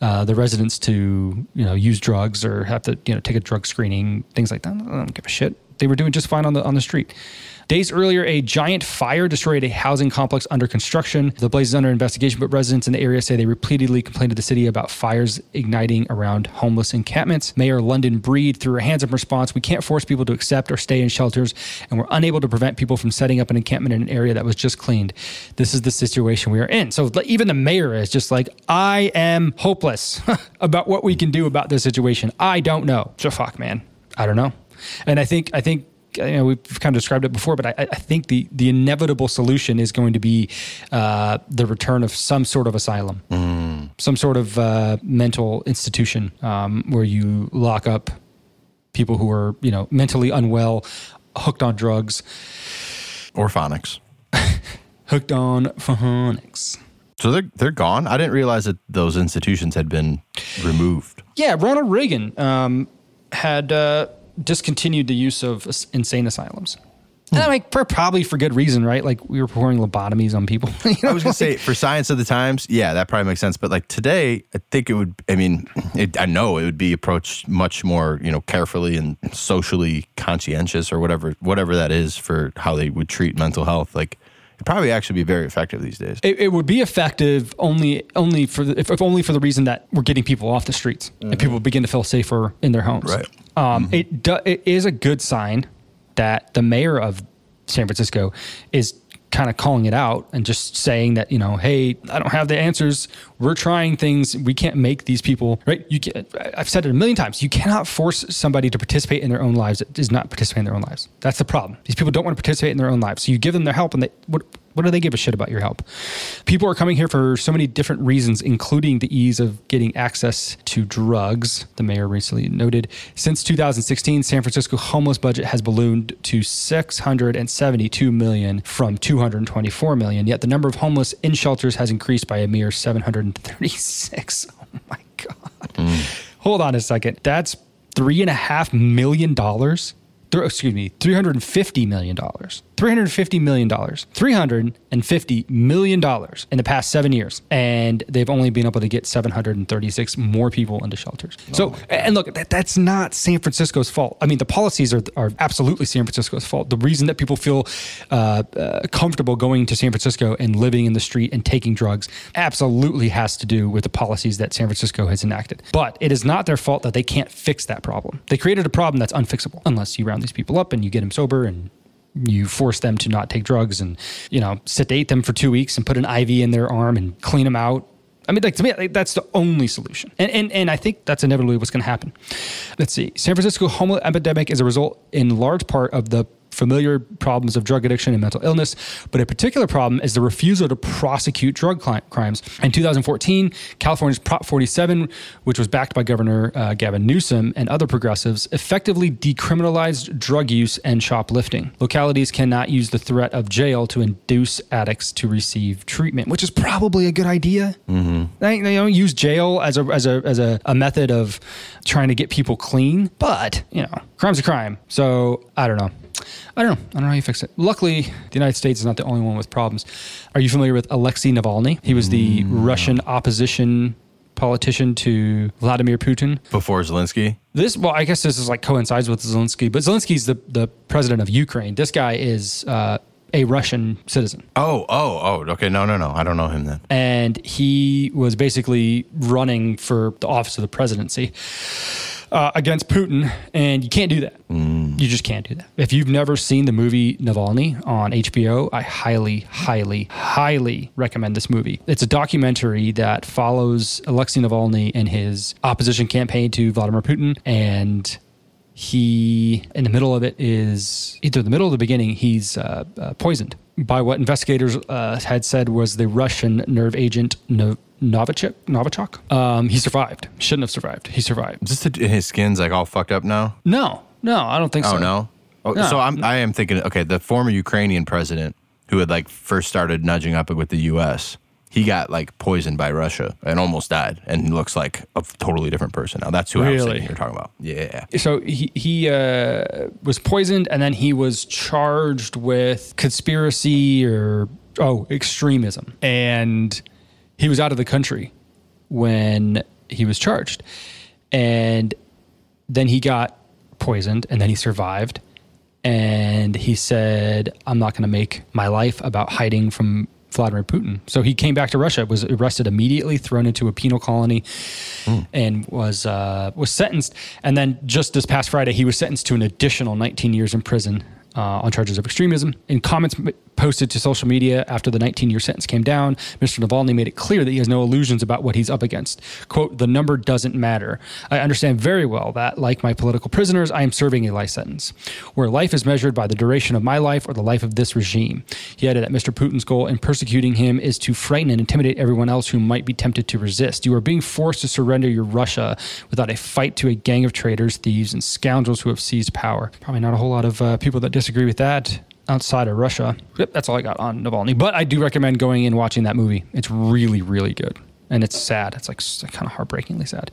uh, the residents to you know use drugs or have to you know take a drug screening, things like that. I don't give a shit. They were doing just fine on the on the street. Days earlier, a giant fire destroyed a housing complex under construction. The blaze is under investigation, but residents in the area say they repeatedly complained to the city about fires igniting around homeless encampments. Mayor London Breed threw her hands up in response. We can't force people to accept or stay in shelters, and we're unable to prevent people from setting up an encampment in an area that was just cleaned. This is the situation we are in. So even the mayor is just like, I am hopeless about what we can do about this situation. I don't know. So fuck, man. I don't know. And I think I think you know we've kind of described it before, but I, I think the the inevitable solution is going to be uh, the return of some sort of asylum, some sort of uh, mental institution um, where you lock up people who are you know mentally unwell, hooked on drugs, or phonics, hooked on phonics. So they're they're gone. I didn't realize that those institutions had been removed. Yeah, Ronald Reagan um, had uh, discontinued the use of insane asylums. Hmm. And I mean, for, probably for good reason, right? Like we were performing lobotomies on people. You know, I was gonna like- say for science of the times, yeah, that probably makes sense. But like today, I think it would. I mean, it, I know it would be approached much more, you know, carefully and socially conscientious or whatever, whatever that is for how they would treat mental health. Like, it'd probably actually be very effective these days. it, it would be effective only only for the, if, if only for the reason that we're getting people off the streets and people begin to feel safer in their homes. Right. Um, It do, it is a good sign that the mayor of San Francisco is kind of calling it out and just saying that you know, hey, I don't have the answers. We're trying things. We can't make these people right. You can, I've said it a million times. You cannot force somebody to participate in their own lives that does not participate in their own lives. That's the problem. These people don't want to participate in their own lives. So you give them their help, and they what what do they give a shit about your help? People are coming here for so many different reasons, including the ease of getting access to drugs, the mayor recently noted. Since 2016, San Francisco homeless budget has ballooned to 672 million from 224 million, yet the number of homeless in shelters has increased by a mere 736. Oh my God. Hold on a second. That's three and a half million dollars. Th- excuse me, $350 million. $350 million. $350 million in the past seven years. And they've only been able to get 736 more people into shelters. So, and look, that, that's not San Francisco's fault. I mean, the policies are, are absolutely San Francisco's fault. The reason that people feel uh, uh, comfortable going to San Francisco and living in the street and taking drugs absolutely has to do with the policies that San Francisco has enacted. But it is not their fault that they can't fix that problem. They created a problem that's unfixable unless you round these people up and you get them sober and you force them to not take drugs and you know sedate them for two weeks and put an IV in their arm and clean them out. I mean, like to me, like, that's the only solution, and and and I think that's inevitably what's going to happen. Let's see. San Francisco homeless epidemic is a result, in large part, of the familiar problems of drug addiction and mental illness, but a particular problem is the refusal to prosecute drug crimes. In 2014, California's Prop 47, which was backed by Governor uh, Gavin Newsom and other progressives, effectively decriminalized drug use and shoplifting. Localities cannot use the threat of jail to induce addicts to receive treatment, which is probably a good idea. Mm-hmm. They, they don't use jail as a as a as a, a method of trying to get people clean, but you know, crime's a crime. So I don't know. I don't know. I don't know how you fix it. Luckily, the United States is not the only one with problems. Are you familiar with Alexei Navalny? He was the Russian opposition politician to Vladimir Putin. Before Zelensky. This, well, I guess this is like coincides with Zelensky, but Zelensky's the, the president of Ukraine. This guy is uh, a Russian citizen. Oh, oh, oh. Okay, no, no, no. I don't know him then. and he was basically running for the office of the presidency uh, against Putin, and you can't do that. You just can't do that. If you've never seen the movie Navalny on HBO, I highly, highly, highly recommend this movie. It's a documentary that follows Alexei Navalny and his opposition campaign to Vladimir Putin, and he in the middle of it is either the middle or the beginning he's uh, uh, poisoned by what investigators uh, had said was the russian nerve agent no- novichok novichok um, he survived shouldn't have survived he survived Is this the, his skin's like all fucked up now? no no i don't think so Oh no. Oh, No. So I'm I am thinking. Okay, the former Ukrainian president who had like first started nudging up with the U.S. He got like poisoned by Russia and almost died, and looks like a totally different person now. That's who I was Really? thinking you're talking about. Yeah. so he he uh, was poisoned and then he was charged with conspiracy or oh extremism and he was out of the country when he was charged and then he got poisoned and then he survived and he said i'm not going to make my life about hiding from Vladimir Putin. So he came back to Russia, was arrested immediately, thrown into a penal colony, and was uh, was sentenced. And then just this past Friday, he was sentenced to an additional 19 years in prison uh, on charges of extremism. In comments posted to social media after the 19 year sentence came down, Mr. Navalny made it clear that he has no illusions about what he's up against. "Quote: The number doesn't matter. I understand very well that, like my political prisoners, I am serving a life sentence, where life is measured by the duration of my life or the life of this regime." He added that Mr. Putin's goal in persecuting him is to frighten and intimidate everyone else who might be tempted to resist. You are being forced to surrender your Russia without a fight to a gang of traitors, thieves, and scoundrels who have seized power. Probably not a whole lot of uh, people that disagree with that outside of Russia. Yep, that's all I got on Navalny. But I do recommend going and watching that movie. It's really, really good. And it's sad. It's like s- kind of heartbreakingly sad.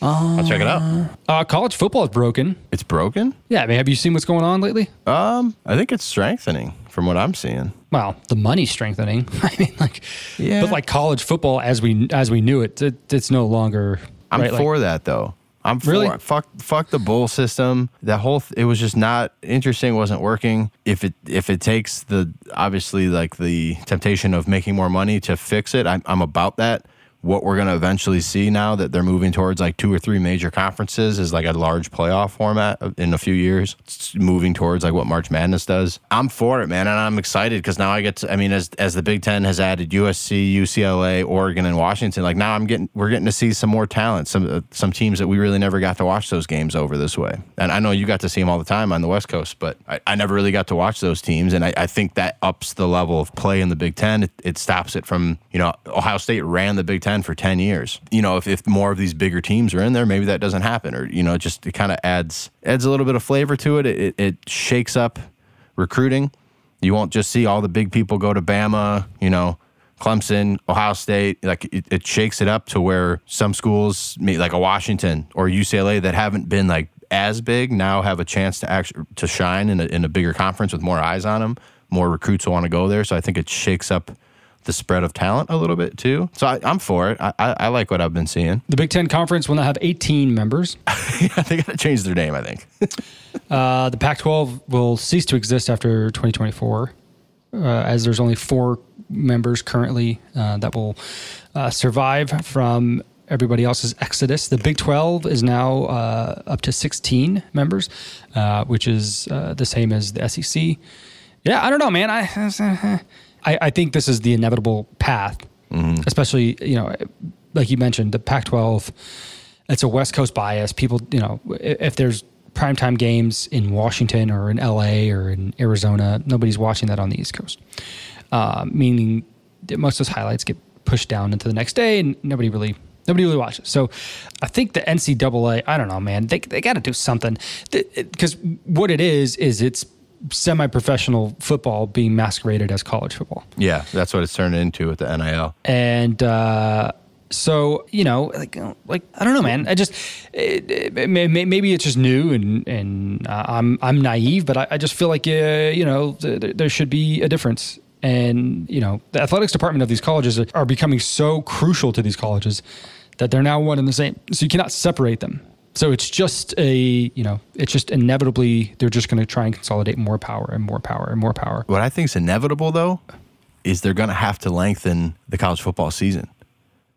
I'll check it out. Uh, college football is broken. It's broken. Yeah, I mean, have you seen what's going on lately? Um, I think it's strengthening from what I'm seeing. Well, the money's strengthening. I mean, like, Yeah. but like college football as we as we knew it, it it's no longer. I'm right, like- for that though. I'm for Really? fuck fuck the bull system. That whole th- it was just not interesting. wasn't working. If it if it takes the obviously like the temptation of making more money to fix it, I'm I'm about that. What we're gonna eventually see now that they're moving towards like two or three major conferences is like a large playoff format in a few years. It's moving towards like what March Madness does. I'm for it, man, and I'm excited because now I get to. I mean, as as the Big Ten has added USC, UCLA, Oregon, and Washington, like now I'm getting we're getting to see some more talent. Some uh, some teams that we really never got to watch those games over this way. And I know you got to see them all the time on the West Coast, but I, I never really got to watch those teams. And I, I think that ups the level of play in the Big Ten. It, it stops it from you know Ohio State ran the Big Ten for ten years. You know if, if more of these bigger teams are in there, maybe that doesn't happen, or you know it just it kind of adds adds a little bit of flavor to it. It, it. it shakes up recruiting. You won't just see all the big people go to Bama, you know, Clemson, Ohio State. Like it, it shakes it up to where some schools, like a Washington or UCLA, that haven't been like as big, now have a chance to actually to shine in a, in a bigger conference with more eyes on them. More recruits will want to go there. So I think it shakes up the spread of talent a little bit too. So I, I'm for it. I, I, I like what I've been seeing. The Big Ten Conference will now have 18 members. yeah, they got to change their name. I think. Uh, the Pac-12 will cease to exist after 2024, uh, as there's only four members currently uh, that will uh, survive from everybody else's exodus. The Big 12 is now uh, up to 16 members, uh, which is uh, the same as the SEC. Yeah, I don't know, man. I I, I think this is the inevitable path, especially you know, like you mentioned, the Pac-12 it's a West Coast bias. People, you know, if there's primetime games in Washington or in LA or in Arizona. Nobody's watching that on the East Coast, uh, meaning that most of those highlights get pushed down into the next day and nobody really nobody really watches. So I think the NCAA, I don't know, man, they, they got to do something because what it is is it's semi-professional football being masqueraded as college football. Yeah, that's what it's turned into with the NIL. And uh, so you know, like, like I don't know, man. I just it, it, maybe it's just new and and uh, I'm I'm naive, but I, I just feel like uh, you know th- there should be a difference. And you know, the athletics department of these colleges are, are becoming so crucial to these colleges that they're now one and the same. So you cannot separate them. So it's just a, you know, it's just inevitably they're just going to try and consolidate more power and more power and more power. What I think is inevitable though is they're going to have to lengthen the college football season.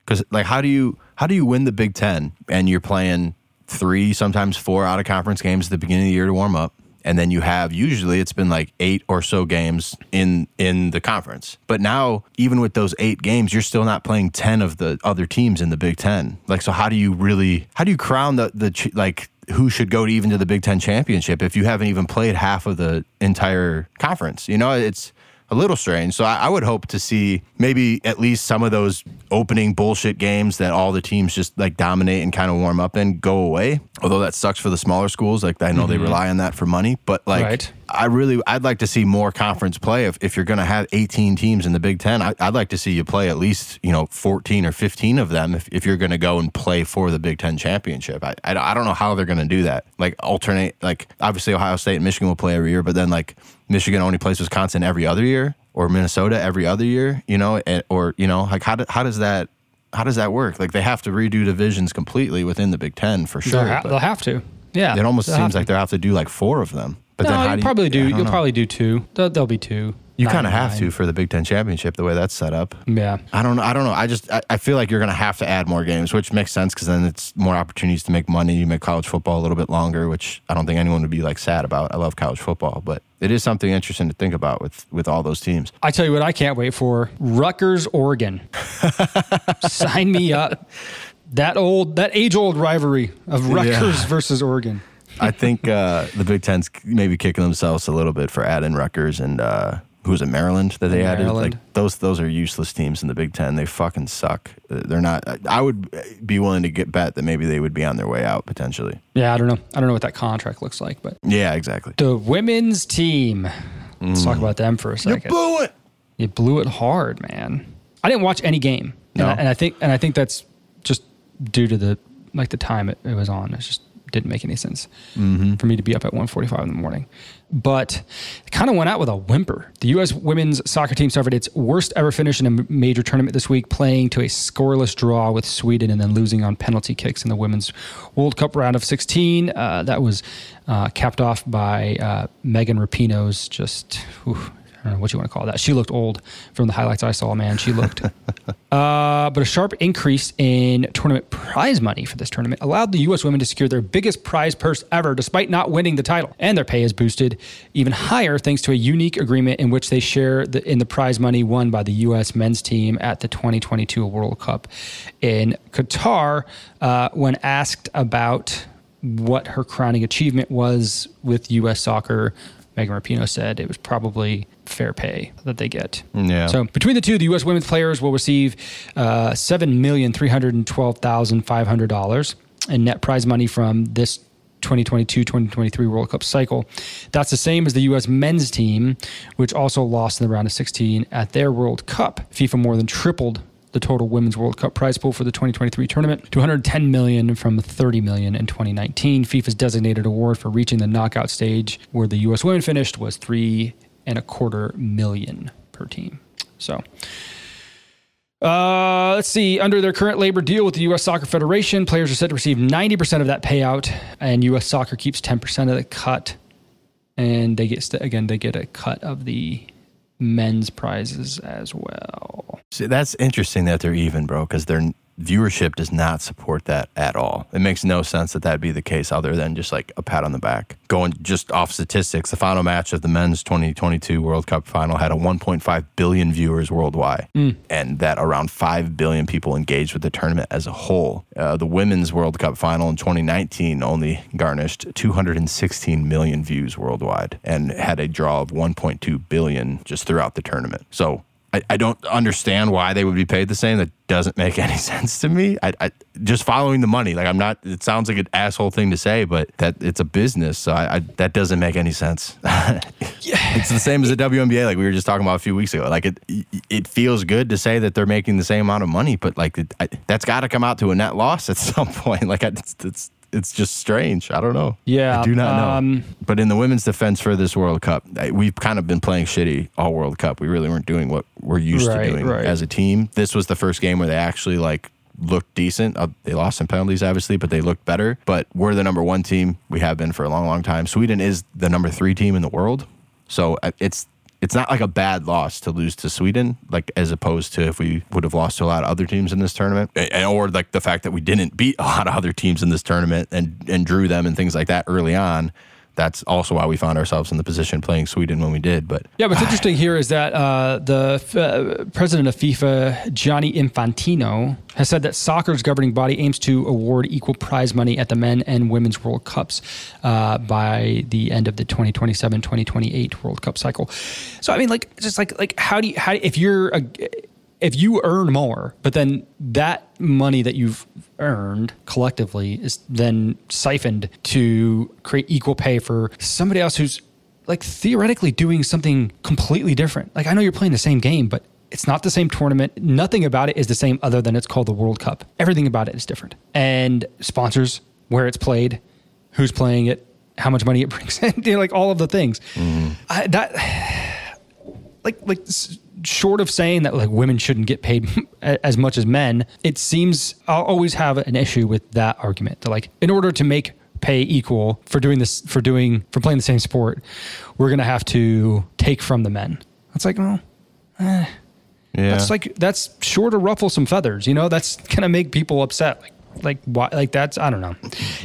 Cuz like how do you how do you win the Big 10 and you're playing 3 sometimes 4 out of conference games at the beginning of the year to warm up? And then you have usually it's been like eight or so games in in the conference. But now even with those eight games you're still not playing 10 of the other teams in the big 10 like so how do you really how do you crown the the like who should go to even to the big 10 championship if you haven't even played half of the entire conference? You know it's a little strange. So I, I, would hope to see maybe at least some of those opening bullshit games that all the teams just like dominate and kind of warm up in go away. Although that sucks for the smaller schools. Like I know mm-hmm. they rely on that for money, but like right. I really I'd like to see more conference play. If, if you're going to have 18 teams in the Big Ten, I, would like to see you play at least you know 14 or 15 of them if, if you're going to go and play for the Big Ten championship. I, I, I don't know how they're going to do that. Like alternate like obviously Ohio State and Michigan will play every year, but then like Michigan only plays Wisconsin every other year, or Minnesota every other year. You know, and, or you know, like how do, how does that how does that work? Like they have to redo divisions completely within the Big Ten for sure. Ha- they'll have to. Yeah, it almost seems like they'll have to do like four of them. But no, then you probably do. You'll know. probably do two. There'll, there'll be two. You kind of have to for the Big Ten championship, the way that's set up. Yeah. I don't know. I don't know. I just I, I feel like you're going to have to add more games, which makes sense because then it's more opportunities to make money. You make college football a little bit longer, which I don't think anyone would be like sad about. I love college football, but it is something interesting to think about with with all those teams. I tell you what, I can't wait for Rutgers, Oregon. Sign me up. That old, that age old rivalry of Rutgers yeah. versus Oregon. I think uh, the Big Ten's maybe kicking themselves a little bit for adding Rutgers and uh, who was it Maryland that they Maryland. added? Like those those are useless teams in the Big Ten. They fucking suck. They're not. I would be willing to get bet that maybe they would be on their way out potentially. Yeah, I don't know. I don't know what that contract looks like, but yeah, exactly. The women's team. Let's mm. talk about them for a second. You blew it. You blew it hard, man. I didn't watch any game, no. and, I, and I think and I think that's just due to the like the time it, it was on. It's just didn't make any sense mm-hmm. for me to be up at 1.45 in the morning. But it kind of went out with a whimper. The U.S. women's soccer team suffered its worst ever finish in a major tournament this week, playing to a scoreless draw with Sweden and then losing on penalty kicks in the Women's World Cup round of 16. Uh, that was uh, capped off by uh, Megan Rapinoe's just whew, I don't know what you want to call that. She looked old from the highlights I saw, man. She looked. uh, but a sharp increase in tournament prize money for this tournament allowed the U.S. women to secure their biggest prize purse ever, despite not winning the title. And their pay is boosted even higher thanks to a unique agreement in which they share the, in the prize money won by the U.S. men's team at the 2022 World Cup in Qatar. Uh, when asked about what her crowning achievement was with U.S. soccer, Megan Rapinoe said it was probably fair pay that they get. Yeah. So between the two, the U.S. women's players will receive uh, seven million three hundred twelve thousand five hundred dollars in net prize money from this 2022-2023 World Cup cycle. That's the same as the U.S. men's team, which also lost in the round of 16 at their World Cup. FIFA more than tripled the total Women's World Cup prize pool for the 2023 tournament to 110 million from 30 million in 2019. FIFA's designated award for reaching the knockout stage, where the U.S. women finished, was three and a quarter million per team. So. Uh, let's see. Under their current labor deal with the U.S. Soccer Federation, players are set to receive 90% of that payout, and U.S. Soccer keeps 10% of the cut. And they get again, they get a cut of the men's prizes as well. See, that's interesting that they're even, bro, because they're viewership does not support that at all. It makes no sense that that'd be the case other than just like a pat on the back. Going just off statistics, the final match of the men's 2022 World Cup final had a 1.5 billion viewers worldwide, and that around 5 billion people engaged with the tournament as a whole. Uh, the women's World Cup final in 2019 only garnished 216 million views worldwide and had a draw of 1.2 billion just throughout the tournament. So I, I don't understand why they would be paid the same. That doesn't make any sense to me. I, I just following the money. Like I'm not. It sounds like an asshole thing to say, but that it's a business. So I, I that doesn't make any sense. yeah. It's the same as the WNBA. Like we were just talking about a few weeks ago. Like it, it feels good to say that they're making the same amount of money, but like it, I, that's got to come out to a net loss at some point. Like I, it's, it's it's just strange. I don't know. Yeah, I do not know. um, But in the women's defense for this World Cup, we've kind of been playing shitty all World Cup. We really weren't doing what we're used Right, to doing right. as a team. This was the first game where they actually like looked decent. Uh, they lost some penalties, obviously, but they looked better. But we're the number one team. We have been for a long, long time. Sweden is the number three team in the world. So uh, it's it's not like a bad loss to lose to Sweden, like as opposed to if we would have lost to a lot of other teams in this tournament, or like the fact that we didn't beat a lot of other teams in this tournament and and drew them and things like that early on. That's also why we found ourselves in the position playing Sweden when we did. But Yeah, what's interesting here is that uh, the uh, president of FIFA, Gianni Infantino, has said that soccer's governing body aims to award equal prize money at the men and women's World Cups uh, by the end of the 2027-2028 World Cup cycle. So I mean, like, just like like how do you how if you're a if you earn more, but then that money that you've earned collectively is then siphoned to create equal pay for somebody else who's like theoretically doing something completely different. Like I know you're playing the same game, but it's not the same tournament. Nothing about it is the same other than it's called the World Cup. Everything about it is different. And sponsors, where it's played, who's playing it, how much money it brings in, you know, like all of the things. Mm-hmm. I, that like like short of saying that like women shouldn't get paid as much as men, it seems I'll always have an issue with that argument. That like in order to make pay equal for doing this for doing for playing the same sport, we're gonna have to take from the men. It's like well. Eh, yeah, That's like that's sure to ruffle some feathers, you know. That's gonna make people upset. Like, like why? Like that's I don't know.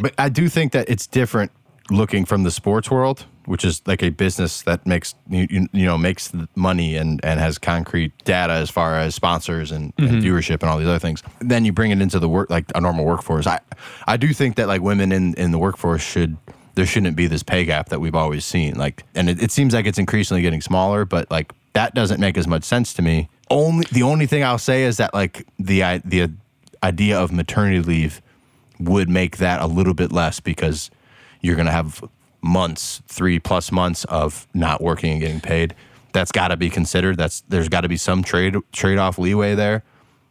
But I do think that it's different looking from the sports world, which is like a business that makes you, you know makes money and and has concrete data as far as sponsors and, and mm-hmm. viewership and all these other things. Then you bring it into the work like a normal workforce. I I do think that like women in in the workforce should there shouldn't be this pay gap that we've always seen. Like, and it, it seems like it's increasingly getting smaller, but like that doesn't make as much sense to me. Only the only thing I'll say is that like the the idea of maternity leave would make that a little bit less because you're going to have months, three plus months of not working and getting paid. That's got to be considered. That's there's got to be some trade trade off leeway there.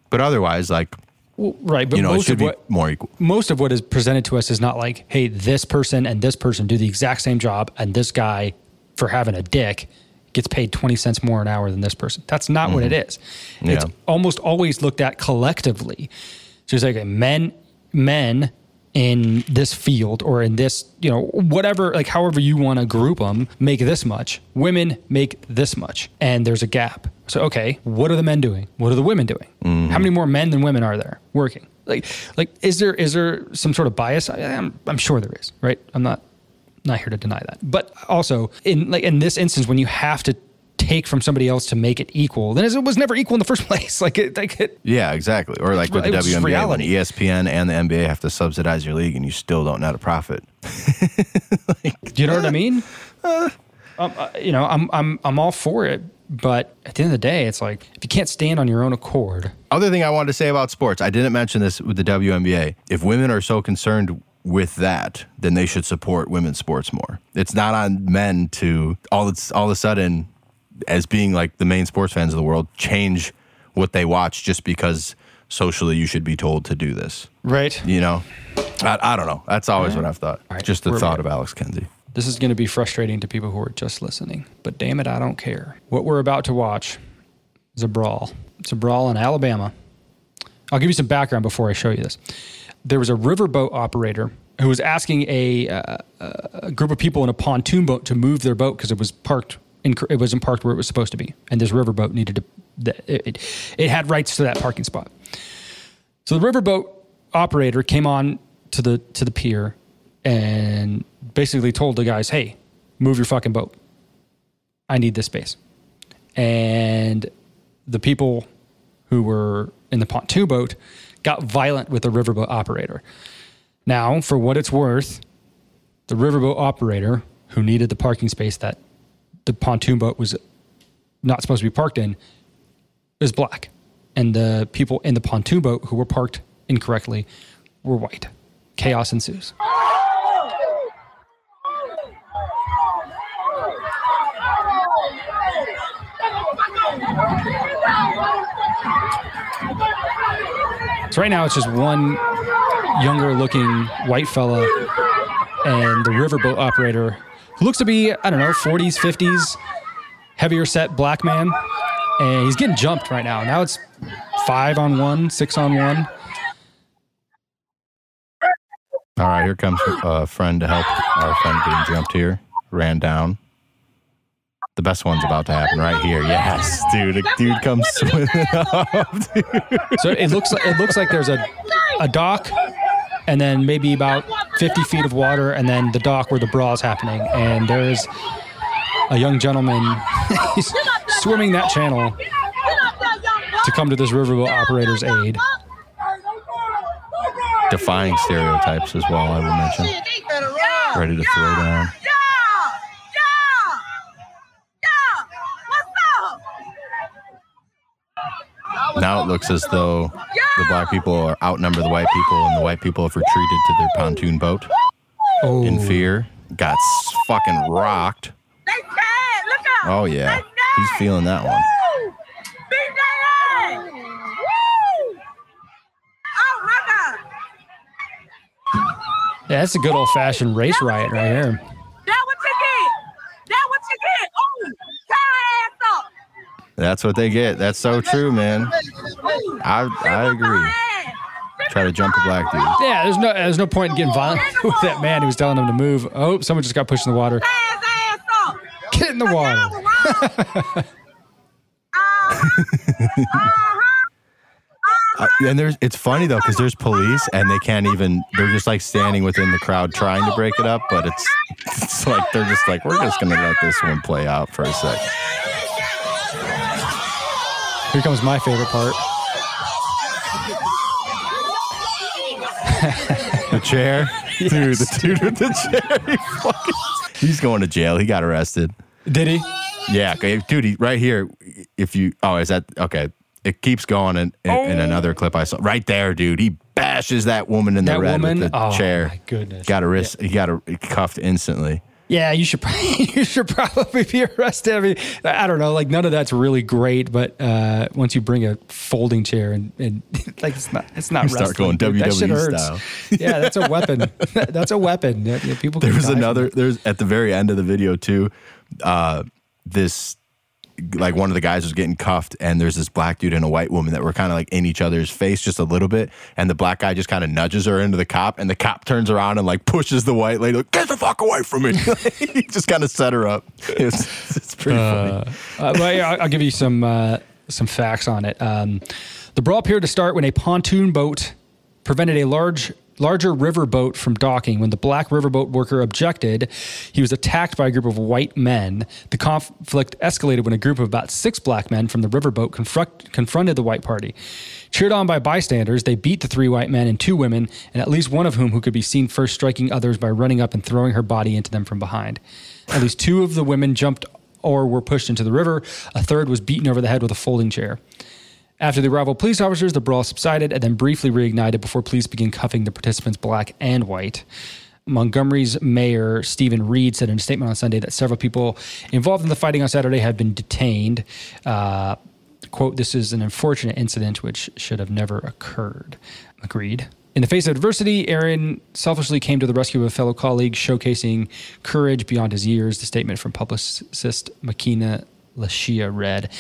But otherwise, like Well, right, but you know, it most should of be what more equal. most of what is presented to us is not like, hey, this person and this person do the exact same job, and this guy, for having a dick, gets paid 20 cents more an hour than this person. That's not what it mm-hmm. is. It's almost always looked at collectively. So it's like okay, men, men in this field or in this, you know, whatever, like however you want to group them, make this much. Women make this much, and there's a gap. So okay, what are the men doing? What are the women doing? Mm-hmm. How many more men than women are there working? Like, like is there is there some sort of bias? I, I'm I'm sure there is, right? I'm not not here to deny that. But also in like in this instance, when you have to take from somebody else to make it equal, then it was never equal in the first place. Like it, like it, Yeah, exactly. Or like with the WNBA, reality. ESPN and the NBA have to subsidize your league, and you still don't net a profit. Do you know what I mean? um, uh, you know, I'm I'm I'm all for it, but at the end of the day, it's like if you can't stand on your own accord, Other thing I wanted to say about sports, I didn't mention this with the WNBA. If women are so concerned with that, then they should support women's sports more. It's not on men to all it's all of a sudden, as being like the main sports fans of the world, change what they watch just because socially you should be told to do this. right? You know, I, I don't know. That's always what I've thought. right, Just the where we thought of Alex Kenzie. This is going to be frustrating to people who are just listening, but damn it, I don't care. What we're about to watch is a brawl. It's a brawl in Alabama. I'll give you some background before I show you this. There was a riverboat operator who was asking a, uh, a group of people in a pontoon boat to move their boat because it was parked. It wasn't parked where it was supposed to be, and this riverboat needed to. it, it had rights to that parking spot. So the riverboat operator came on to the to the pier and basically told the guys, "Hey, move your fucking boat. I need this space." And the people who were in the pontoon boat got violent with the riverboat operator. Now, for what it's worth, the riverboat operator who needed the parking space that the pontoon boat was not supposed to be parked in is black. And the people in the pontoon boat who were parked incorrectly were white. Chaos ensues. So right now it's just one younger looking white fella and the riverboat operator who looks to be, I don't know, 40s, 50s, heavier set black man. And he's getting jumped right now. Now it's five on one, six on one. All right, here comes a friend to help our friend getting jumped here. Ran down. The best one's about to happen right here. Yes, dude. A dude comes swimming up. Dude. So it looks like it looks like there's a a dock and then maybe about 50 feet of water and then the dock where the brawl is happening. And there's a young gentleman he's swimming that channel to come to this riverboat operator's aid. Defying stereotypes as well, I will mention. Ready to throw down. Now it looks as though the black people are outnumber the white people, and the white people have retreated to their pontoon boat. In oh. fear. Got fucking rocked. Oh yeah, he's feeling that one. Yeah, that's a good old fashioned race riot right here. That's what they get. That's so true, man. I I agree. Try to jump a black dude. Yeah, there's no there's no point in getting violent with that man who was telling him to move. Oh, someone just got pushed in the water. Get in the water. Uh, and there's it's funny though because there's police and they can't even they're just like standing within the crowd trying to break it up but it's it's like they're just like we're just gonna let this one play out for a sec Here comes my favorite part. the chair? Dude the dude with the chair he fucking, he's going to jail. He got arrested. Did he? yeah dude he, right here if you oh is that okay. It keeps going in, in, in oh. another clip I saw. Right there dude. He bashes that woman in the red woman? with the Oh, chair. my goodness. got a wrist he got a cuffed instantly Yeah, you should probably, you should probably be arrested. I mean, I don't know, like none of that's really great, but uh, once you bring a folding chair and, and like it's not it's not start going dude. WWE style. yeah, that's a weapon. that's a weapon. Yeah, people. there was another there's at the very end of the video too uh this like one of the guys was getting cuffed and there's this black dude and a white woman that were kind of like in each other's face just a little bit and the black guy just kind of nudges her into the cop and the cop turns around and like pushes the white lady like get the fuck away from me! He just kind of set her up. It's, it's pretty funny. Uh, well, yeah, I'll, I'll give you some uh, some facts on it. Um, the brawl appeared to start when a pontoon boat prevented a large larger river boat from docking. When the black riverboat worker objected, he was attacked by a group of white men. The conflict escalated when a group of about six black men from the riverboat confront, confronted the white party. Cheered on by bystanders, they beat the three white men and two women, and at least one of whom who could be seen first striking others by running up and throwing her body into them from behind. At least two of the women jumped or were pushed into the river. A third was beaten over the head with a folding chair. After the arrival of police officers, the brawl subsided and then briefly reignited before police began cuffing the participants black and white. Montgomery's mayor, Steven Reed, said in a statement on Sunday that several people involved in the fighting on Saturday have been detained. Uh, quote, this is an unfortunate incident which should have never occurred. Agreed. In the face of adversity, Aaron selfishly came to the rescue of a fellow colleague, showcasing courage beyond his years. The statement from publicist Makina Lashia read.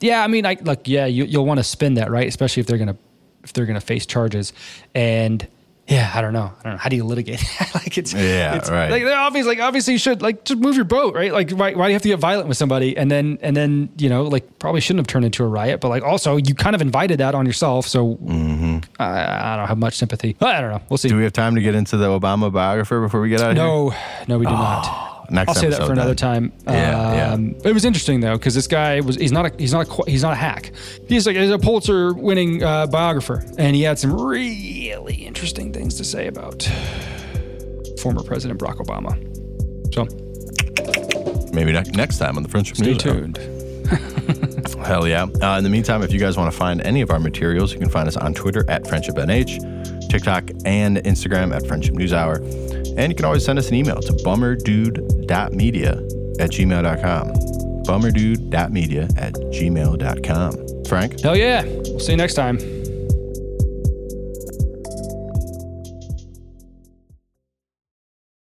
Yeah, I mean, I look, yeah, you, you'll want to spin that, right? Especially if they're gonna if they're gonna face charges. And yeah, I don't know. I don't know. How do you litigate? that? like it's Yeah, it's, right. Like they're obviously, like obviously, you should like just move your boat, right? Like, why, why do you have to get violent with somebody? And then and then you know, like probably shouldn't have turned into a riot, but like also you kind of invited that on yourself. So mm-hmm. I, I don't have much sympathy. I don't know. We'll see. Do we have time to get into the Obama biographer before we get out of here? no, no, we do not. Oh, Next I'll say that for another then. time. Yeah, yeah. Um, It was interesting though because this guy was he's not a he's not a he's not a hack. He's like he's a Pulitzer winning uh, biographer, and he had some really interesting things to say about former President Barack Obama. So Maybe next time on the Friendship stay tuned. Hell yeah. Uh, in the meantime, if you guys want to find any of our materials, you can find us on Twitter at FriendshipNH, TikTok, and Instagram at Friendship News Hour. And you can always send us an email to bummerdude.media at gmail.com. Bummerdude.media at gmail.com. Frank? Hell yeah! We'll see you next time.